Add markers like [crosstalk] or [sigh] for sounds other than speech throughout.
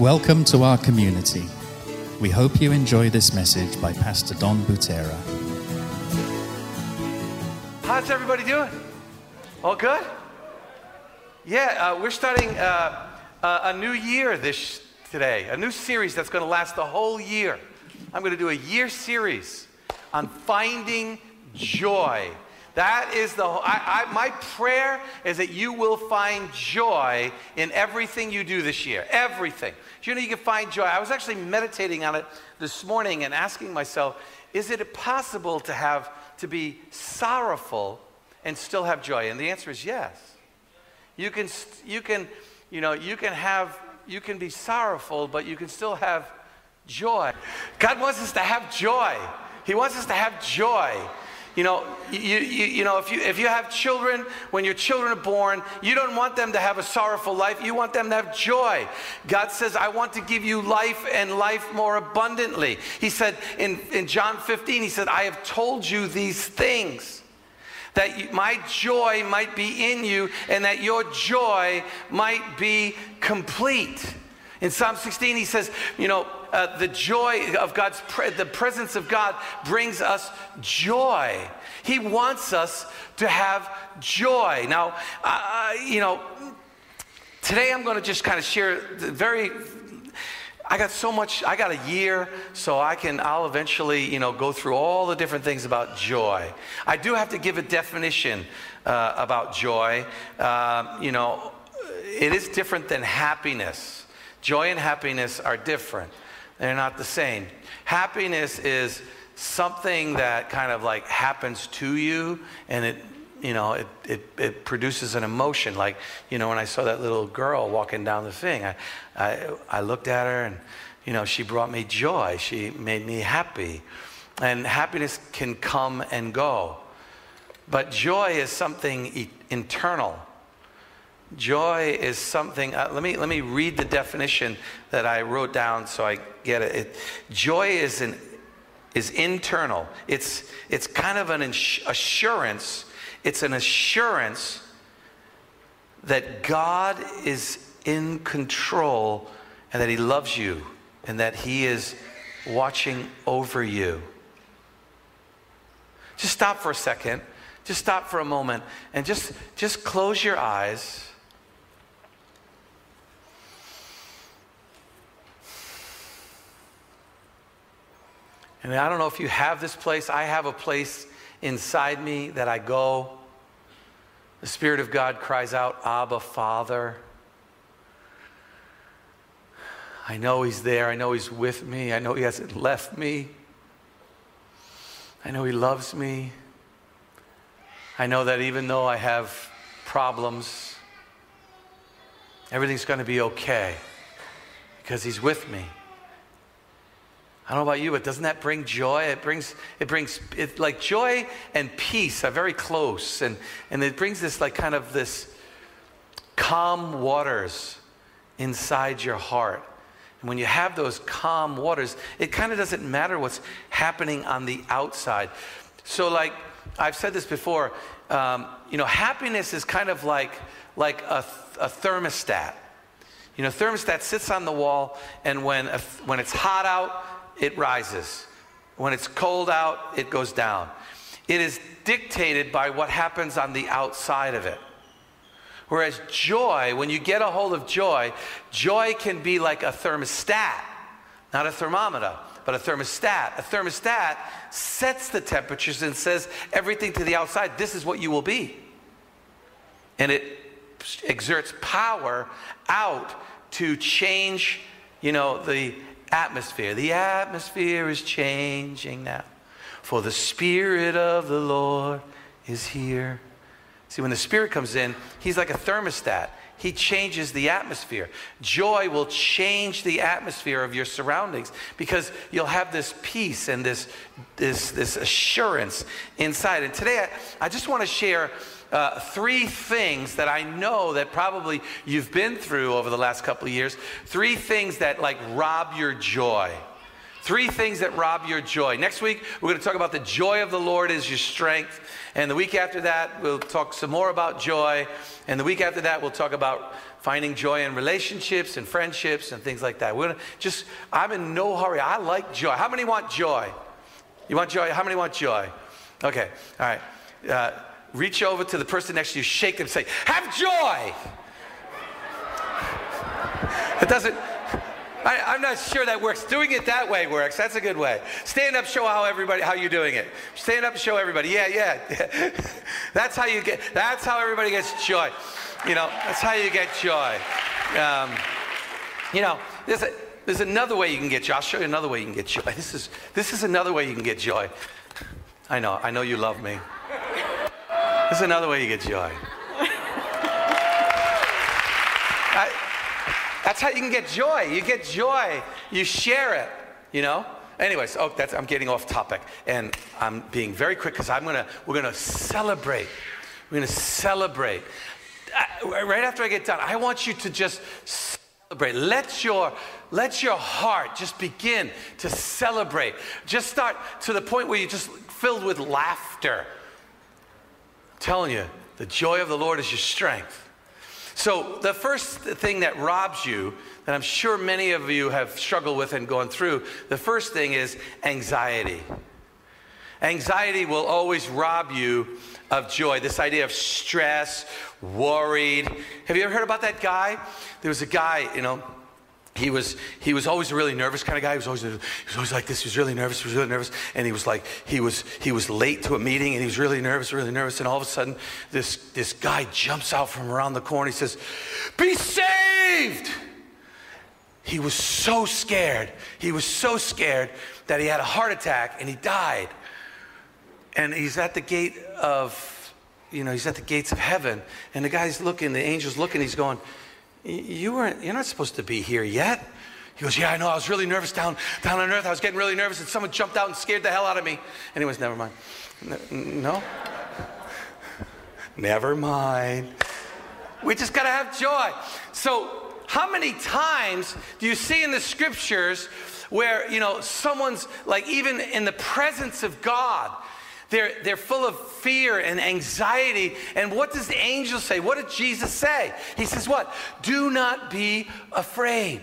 Welcome to our community. We hope you enjoy this message by Pastor Don Butera. How's everybody doing? All good? Yeah, uh, we're starting uh, uh, a new year this today, a new series that's going to last the whole year. I'm going to do a year series on finding joy. That is the I, I, my prayer is that you will find joy in everything you do this year. Everything. Do you know you can find joy? I was actually meditating on it this morning and asking myself, is it possible to have to be sorrowful and still have joy? And the answer is yes. You can you can you know you can have you can be sorrowful, but you can still have joy. God wants us to have joy. He wants us to have joy. You know, you, you, you, know if, you, if you have children, when your children are born, you don't want them to have a sorrowful life. You want them to have joy. God says, I want to give you life and life more abundantly. He said in, in John 15, He said, I have told you these things that my joy might be in you and that your joy might be complete. In Psalm 16, he says, you know, uh, the joy of God's, pre- the presence of God brings us joy. He wants us to have joy. Now, uh, you know, today I'm going to just kind of share the very I got so much, I got a year, so I can, I'll eventually, you know, go through all the different things about joy. I do have to give a definition uh, about joy. Uh, you know, it is different than happiness. Joy and happiness are different. They're not the same. Happiness is something that kind of like happens to you and it you know it, it, it produces an emotion. Like you know when i saw that little girl walking down the thing I, I, I looked at her and you know she brought me joy. She made me happy. And happiness can come and go. But joy is something e- internal Joy is something, uh, let, me, let me read the definition that I wrote down so I get it. it joy is, an, is internal, it's, it's kind of an assurance. It's an assurance that God is in control and that He loves you and that He is watching over you. Just stop for a second. Just stop for a moment and just, just close your eyes. And I don't know if you have this place. I have a place inside me that I go. The Spirit of God cries out, Abba, Father. I know He's there. I know He's with me. I know He hasn't left me. I know He loves me. I know that even though I have problems, everything's going to be okay because He's with me. I don't know about you, but doesn't that bring joy? It brings, it brings, it, like joy and peace are very close. And, and it brings this, like, kind of this calm waters inside your heart. And when you have those calm waters, it kind of doesn't matter what's happening on the outside. So, like, I've said this before, um, you know, happiness is kind of like, like a, a thermostat. You know, thermostat sits on the wall, and when, a, when it's hot out, it rises. When it's cold out, it goes down. It is dictated by what happens on the outside of it. Whereas joy, when you get a hold of joy, joy can be like a thermostat, not a thermometer, but a thermostat. A thermostat sets the temperatures and says everything to the outside, this is what you will be. And it exerts power out to change, you know, the atmosphere. The atmosphere is changing now. For the Spirit of the Lord is here. See, when the Spirit comes in, He's like a thermostat. He changes the atmosphere. Joy will change the atmosphere of your surroundings because you'll have this peace and this, this, this assurance inside. And today, I, I just want to share uh, three things that I know that probably you've been through over the last couple of years. Three things that like rob your joy. Three things that rob your joy. Next week, we're going to talk about the joy of the Lord is your strength. And the week after that, we'll talk some more about joy. And the week after that, we'll talk about finding joy in relationships and friendships and things like that. We're just, I'm in no hurry. I like joy. How many want joy? You want joy? How many want joy? Okay, all right. Uh, reach over to the person next to you, shake them, say, Have joy! It doesn't, I, am not sure that works. Doing it that way works. That's a good way. Stand up, show how everybody how you're doing it. Stand up, show everybody. Yeah, yeah. [laughs] that's how you get. That's how everybody gets joy. You know, that's how you get joy. Um, you know, there's a, there's another way you can get joy. I'll show you another way you can get joy. This is this is another way you can get joy. I know. I know you love me. This is another way you get joy. I, that's how you can get joy. You get joy, you share it, you know? Anyways, oh, that's, I'm getting off topic. And I'm being very quick because I'm gonna, we're gonna celebrate. We're gonna celebrate. I, right after I get done, I want you to just celebrate. Let your, let your heart just begin to celebrate. Just start to the point where you're just filled with laughter. Telling you, the joy of the Lord is your strength. So, the first thing that robs you, that I'm sure many of you have struggled with and gone through, the first thing is anxiety. Anxiety will always rob you of joy. This idea of stress, worried. Have you ever heard about that guy? There was a guy, you know, he was he was always a really nervous kind of guy. He was always he was always like this. He was really nervous. He was really nervous, and he was like he was he was late to a meeting, and he was really nervous, really nervous. And all of a sudden, this this guy jumps out from around the corner. He says, "Be saved!" He was so scared. He was so scared that he had a heart attack and he died. And he's at the gate of, you know, he's at the gates of heaven, and the guy's looking, the angel's looking. He's going you weren't, you're not supposed to be here yet. He goes, Yeah, I know. I was really nervous down, down on earth. I was getting really nervous, and someone jumped out and scared the hell out of me. Anyways, never mind. No? never mind. We just got to have joy. So, how many times do you see in the scriptures where, you know, someone's like, even in the presence of God, they're, they're full of fear and anxiety. And what does the angel say? What did Jesus say? He says, What? Do not be afraid.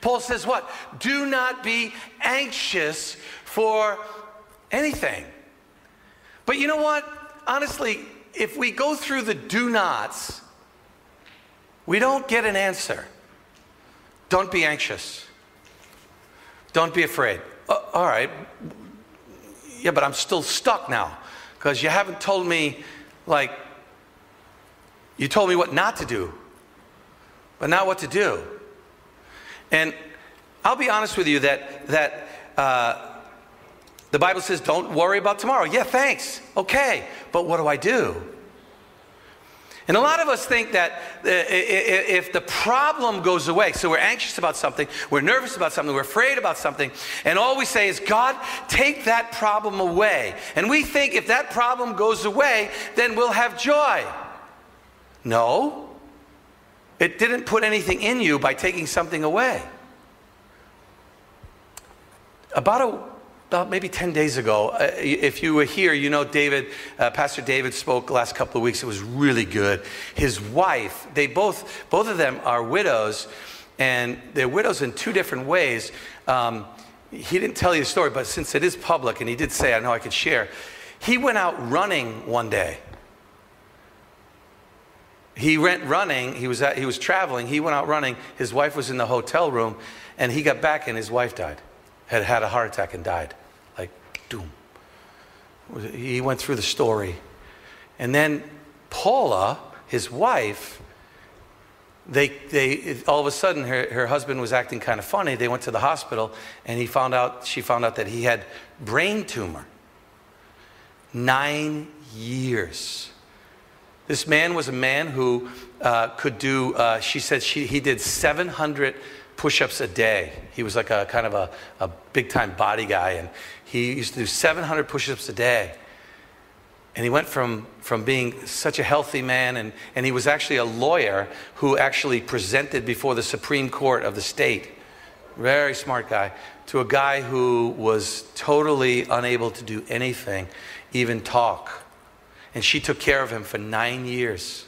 Paul says, What? Do not be anxious for anything. But you know what? Honestly, if we go through the do nots, we don't get an answer. Don't be anxious. Don't be afraid. Uh, all right, yeah, but I'm still stuck now because you haven't told me, like, you told me what not to do, but not what to do. And I'll be honest with you that, that uh, the Bible says, don't worry about tomorrow. Yeah, thanks. Okay. But what do I do? And a lot of us think that uh, if the problem goes away, so we're anxious about something, we're nervous about something, we're afraid about something, and all we say is, God, take that problem away. And we think if that problem goes away, then we'll have joy. No, it didn't put anything in you by taking something away. About a about maybe 10 days ago. Uh, if you were here, you know David, uh, Pastor David spoke last couple of weeks. It was really good. His wife, they both, both of them are widows, and they're widows in two different ways. Um, he didn't tell you the story, but since it is public, and he did say, I know I could share, he went out running one day. He went running, he was, at, he was traveling, he went out running. His wife was in the hotel room, and he got back, and his wife died had had a heart attack and died. Like, doom. He went through the story. And then Paula, his wife, they, they, all of a sudden, her, her husband was acting kind of funny. They went to the hospital, and he found out, she found out that he had brain tumor. Nine years. This man was a man who uh, could do, uh, she said she, he did 700 push ups a day. He was like a kind of a, a big time body guy, and he used to do 700 push ups a day. And he went from, from being such a healthy man, and, and he was actually a lawyer who actually presented before the Supreme Court of the state. Very smart guy, to a guy who was totally unable to do anything, even talk. And she took care of him for nine years.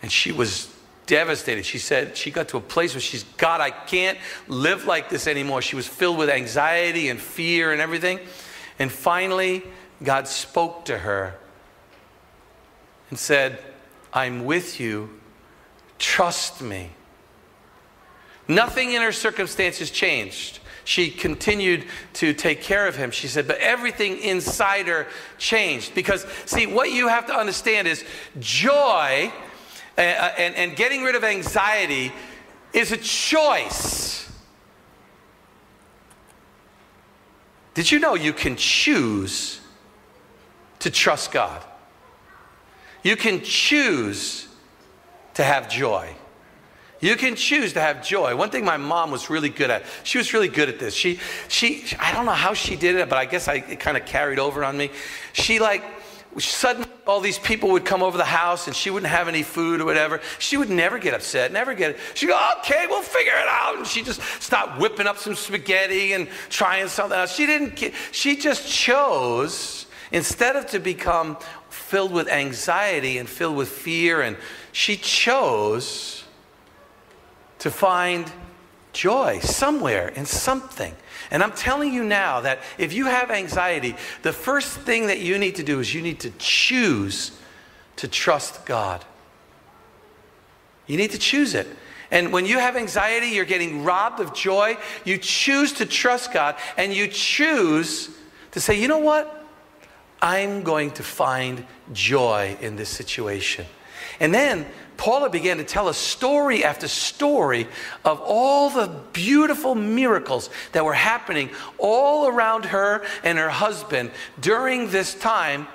And she was devastated. She said she got to a place where she's, God, I can't live like this anymore. She was filled with anxiety and fear and everything. And finally, God spoke to her and said, I'm with you. Trust me. Nothing in her circumstances changed. She continued to take care of him. She said, but everything inside her changed. Because, see, what you have to understand is joy Eh, uh, and, and getting rid of anxiety is a choice. Did you know you can choose to trust God? You can choose to have joy. You can choose to have joy. One thing my mom was really good at, she was really good at this. She, she, I don't know how she did it, but I guess I, it kind of carried over on me. She like, suddenly all these people would come over the house and she wouldn't have any food or whatever. She would never get upset, never get it. She'd go, okay, we'll figure it out. And she just stopped whipping up some spaghetti and trying something else. She didn't, she just chose, instead of to become filled with anxiety and filled with fear, and she chose to find joy somewhere in something. And I'm telling you now that if you have anxiety, the first thing that you need to do is you need to choose to trust God. You need to choose it. And when you have anxiety, you're getting robbed of joy. You choose to trust God and you choose to say, you know what? I'm going to find joy in this situation. And then Paula began to tell us story after story of all the beautiful miracles that were happening all around her and her husband during this time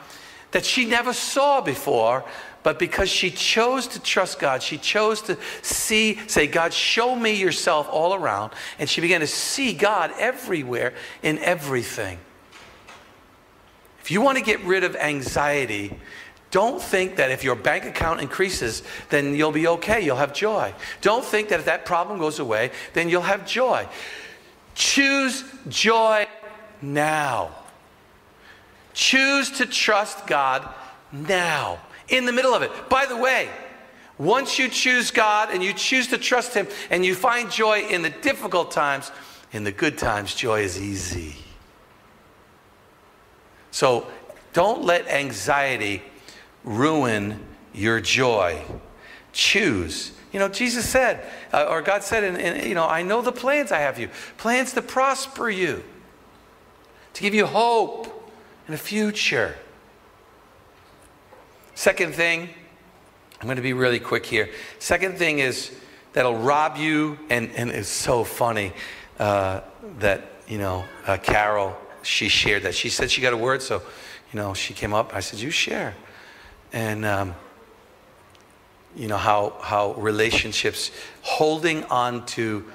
that she never saw before. But because she chose to trust God, she chose to see, say, God, show me yourself all around. And she began to see God everywhere in everything. If you want to get rid of anxiety, don't think that if your bank account increases, then you'll be okay. You'll have joy. Don't think that if that problem goes away, then you'll have joy. Choose joy now. Choose to trust God now, in the middle of it. By the way, once you choose God and you choose to trust Him and you find joy in the difficult times, in the good times, joy is easy. So don't let anxiety ruin your joy. Choose. You know, Jesus said, uh, or God said, and, and, you know, I know the plans I have for you plans to prosper you, to give you hope and a future. Second thing, I'm going to be really quick here. Second thing is that'll rob you, and, and it's so funny uh, that, you know, uh, Carol, she shared that. She said she got a word, so, you know, she came up. I said, You share. And um, you know how how relationships holding on to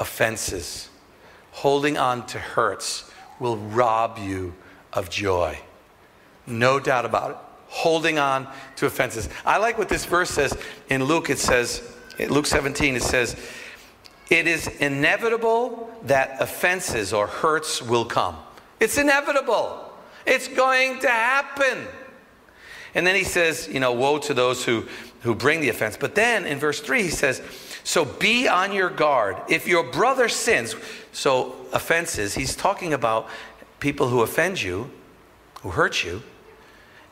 offenses holding on to hurts will rob you of joy. No doubt about it. Holding on to offenses. I like what this verse says. In luke it says luke 17 it says it is inevitable that offenses or hurts will come it's inevitable it's going to happen and then he says, you know, woe to those who, who bring the offense. But then in verse 3, he says, so be on your guard. If your brother sins, so offenses, he's talking about people who offend you, who hurt you.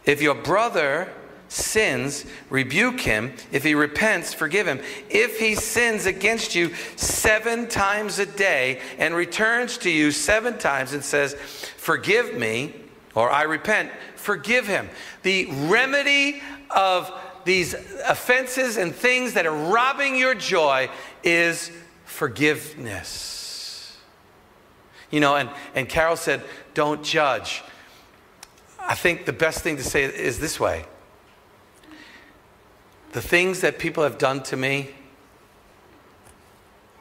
If your brother sins, rebuke him. If he repents, forgive him. If he sins against you seven times a day and returns to you seven times and says, Forgive me, or I repent, forgive him. The remedy of these offenses and things that are robbing your joy is forgiveness. You know, and, and Carol said, don't judge. I think the best thing to say is this way the things that people have done to me,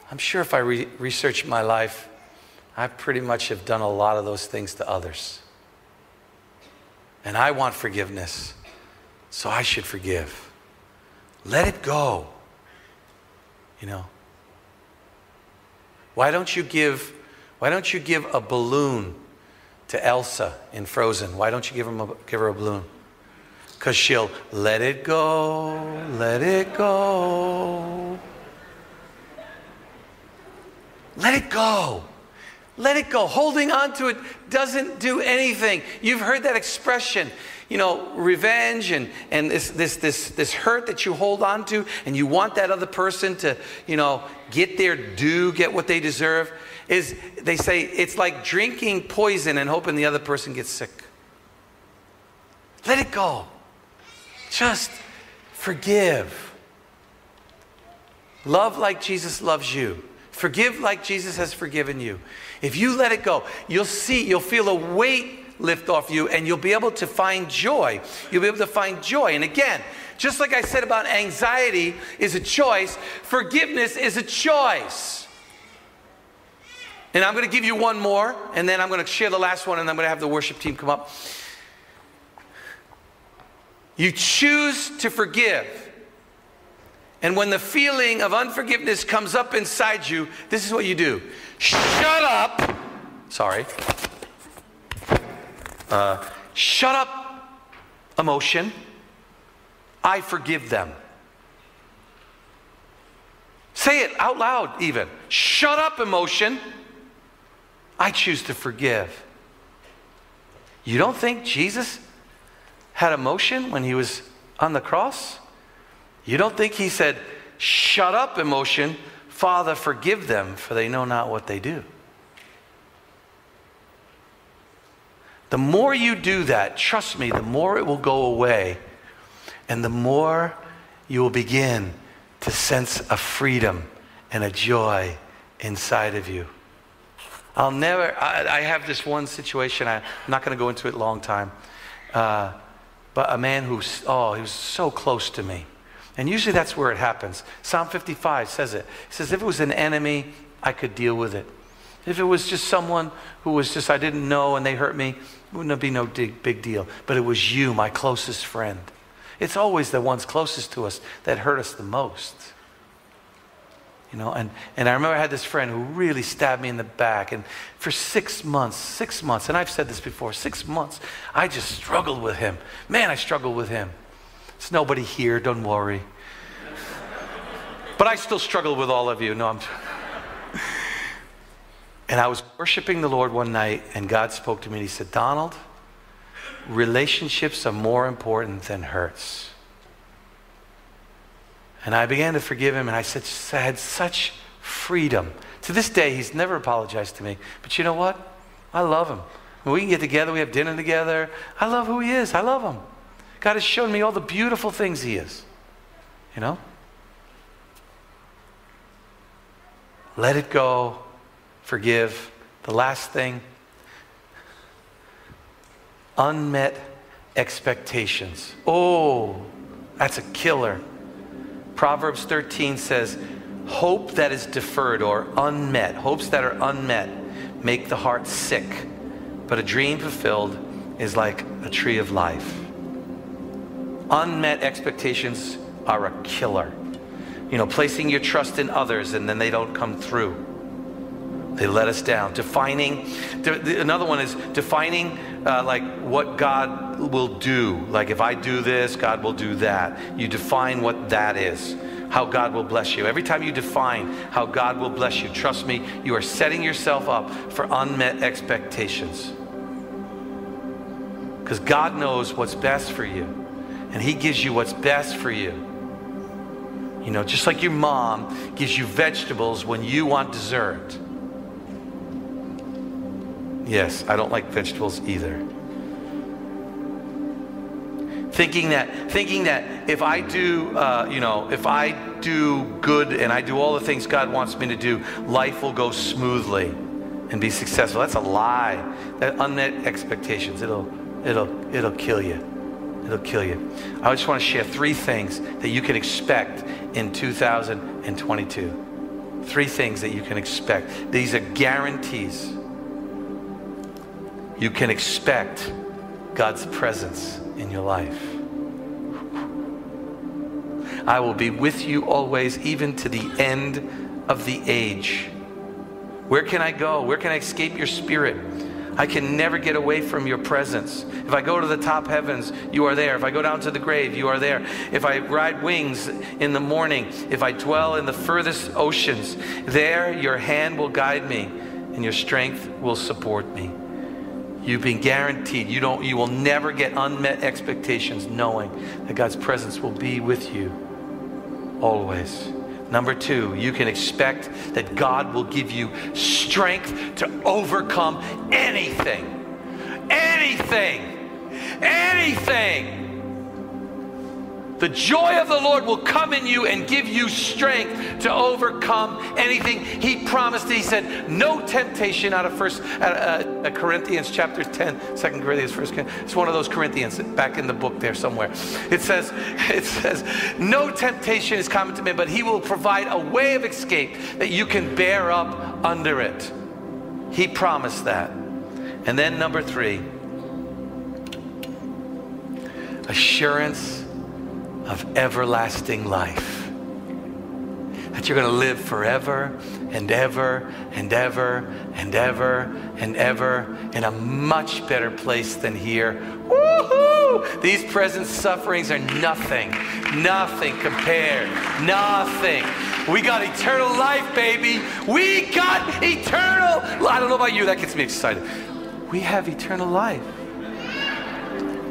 I'm sure if I re- research my life, I pretty much have done a lot of those things to others. And I want forgiveness, so I should forgive. Let it go. You know? Why don't you give Why don't you give a balloon to Elsa in Frozen? Why don't you give, him a, give her a balloon? Because she'll let it go, let it go. Let it go. Let it go. Holding on to it doesn't do anything. You've heard that expression, you know, revenge and, and this, this, this, this hurt that you hold on to, and you want that other person to, you know, get their due, get what they deserve. Is they say it's like drinking poison and hoping the other person gets sick. Let it go. Just forgive. Love like Jesus loves you. Forgive like Jesus has forgiven you. If you let it go, you'll see, you'll feel a weight lift off you and you'll be able to find joy. You'll be able to find joy. And again, just like I said about anxiety is a choice, forgiveness is a choice. And I'm going to give you one more, and then I'm going to share the last one, and I'm going to have the worship team come up. You choose to forgive. And when the feeling of unforgiveness comes up inside you, this is what you do shut up. Sorry. Uh, shut up, emotion. I forgive them. Say it out loud, even. Shut up, emotion. I choose to forgive. You don't think Jesus had emotion when he was on the cross? You don't think he said, Shut up, emotion. Father, forgive them, for they know not what they do. The more you do that, trust me, the more it will go away, and the more you will begin to sense a freedom and a joy inside of you. I'll never, I, I have this one situation, I, am not going to go into it long time, uh, but a man who's, oh, he was so close to me. And usually that's where it happens. Psalm 55 says it. It says, if it was an enemy, I could deal with it. If it was just someone who was just, I didn't know and they hurt me, it wouldn't be no big deal. But it was you, my closest friend. It's always the ones closest to us that hurt us the most. You know, and, and I remember I had this friend who really stabbed me in the back. And for six months, six months, and I've said this before, six months, I just struggled with him. Man, I struggled with him. There's nobody here, don't worry. But I still struggle with all of you. No, I'm. And I was worshiping the Lord one night, and God spoke to me, and He said, Donald, relationships are more important than hurts. And I began to forgive him, and I said, I had such freedom. To this day, he's never apologized to me. But you know what? I love him. When we can get together, we have dinner together. I love who he is. I love him. God has shown me all the beautiful things He is. You know? Let it go. Forgive. The last thing unmet expectations. Oh, that's a killer. Proverbs 13 says, Hope that is deferred or unmet, hopes that are unmet, make the heart sick, but a dream fulfilled is like a tree of life. Unmet expectations are a killer. You know, placing your trust in others and then they don't come through. They let us down. Defining, another one is defining uh, like what God will do. Like if I do this, God will do that. You define what that is, how God will bless you. Every time you define how God will bless you, trust me, you are setting yourself up for unmet expectations. Because God knows what's best for you and He gives you what's best for you. You know, just like your mom gives you vegetables when you want dessert. Yes, I don't like vegetables either. Thinking that, thinking that if I do, uh, you know, if I do good and I do all the things God wants me to do, life will go smoothly and be successful. That's a lie. That unmet expectations. It'll, it'll, it'll kill you. It'll kill you. I just want to share three things that you can expect in 2022. Three things that you can expect. These are guarantees. You can expect God's presence in your life. I will be with you always, even to the end of the age. Where can I go? Where can I escape your spirit? I can never get away from your presence. If I go to the top heavens, you are there. If I go down to the grave, you are there. If I ride wings in the morning, if I dwell in the furthest oceans, there your hand will guide me and your strength will support me. You've been guaranteed. You don't you will never get unmet expectations knowing that God's presence will be with you always. Number 2, you can expect that God will give you strength to overcome anything. Anything. Anything. The joy of the Lord will come in you and give you strength to overcome anything. He promised. He said, "No temptation." Out of First uh, uh, Corinthians chapter 10, 2 Corinthians, First. It's one of those Corinthians back in the book there somewhere. It says, [laughs] "It says, no temptation is common to man, but He will provide a way of escape that you can bear up under it." He promised that. And then number three, assurance of everlasting life. That you're going to live forever and ever and ever and ever and ever in a much better place than here. Woohoo! These present sufferings are nothing, nothing compared, nothing. We got eternal life, baby. We got eternal. I don't know about you, that gets me excited. We have eternal life.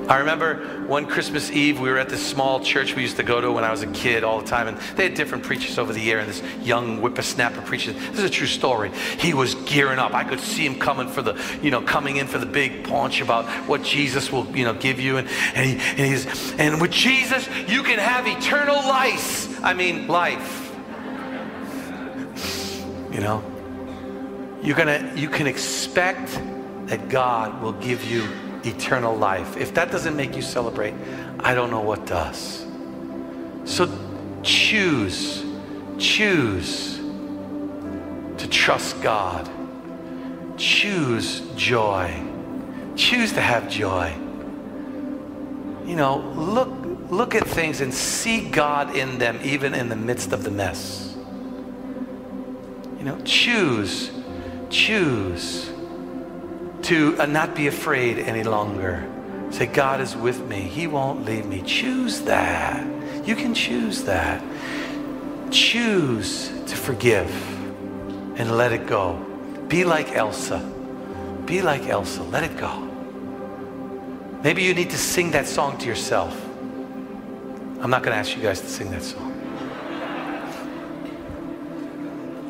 I remember one Christmas Eve, we were at this small church we used to go to when I was a kid all the time, and they had different preachers over the year, and this young whippersnapper preacher, this is a true story. He was gearing up. I could see him coming for the, you know, coming in for the big punch about what Jesus will, you know, give you. And, and, he, and he's, and with Jesus, you can have eternal life. I mean, life. You know, you're gonna, you can expect that God will give you eternal life. If that doesn't make you celebrate, I don't know what does. So choose, choose to trust God. Choose joy. Choose to have joy. You know, look look at things and see God in them even in the midst of the mess. You know, choose choose to uh, not be afraid any longer. Say, God is with me. He won't leave me. Choose that. You can choose that. Choose to forgive and let it go. Be like Elsa. Be like Elsa. Let it go. Maybe you need to sing that song to yourself. I'm not going to ask you guys to sing that song.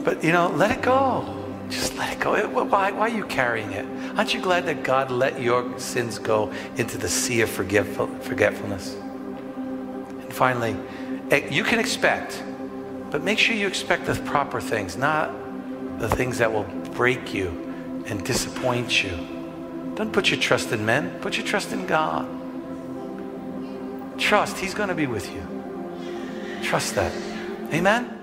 But, you know, let it go. Just let it go. Why, why are you carrying it? Aren't you glad that God let your sins go into the sea of forgetfulness? And finally, eh, you can expect, but make sure you expect the proper things, not the things that will break you and disappoint you. Don't put your trust in men, put your trust in God. Trust, He's going to be with you. Trust that. Amen?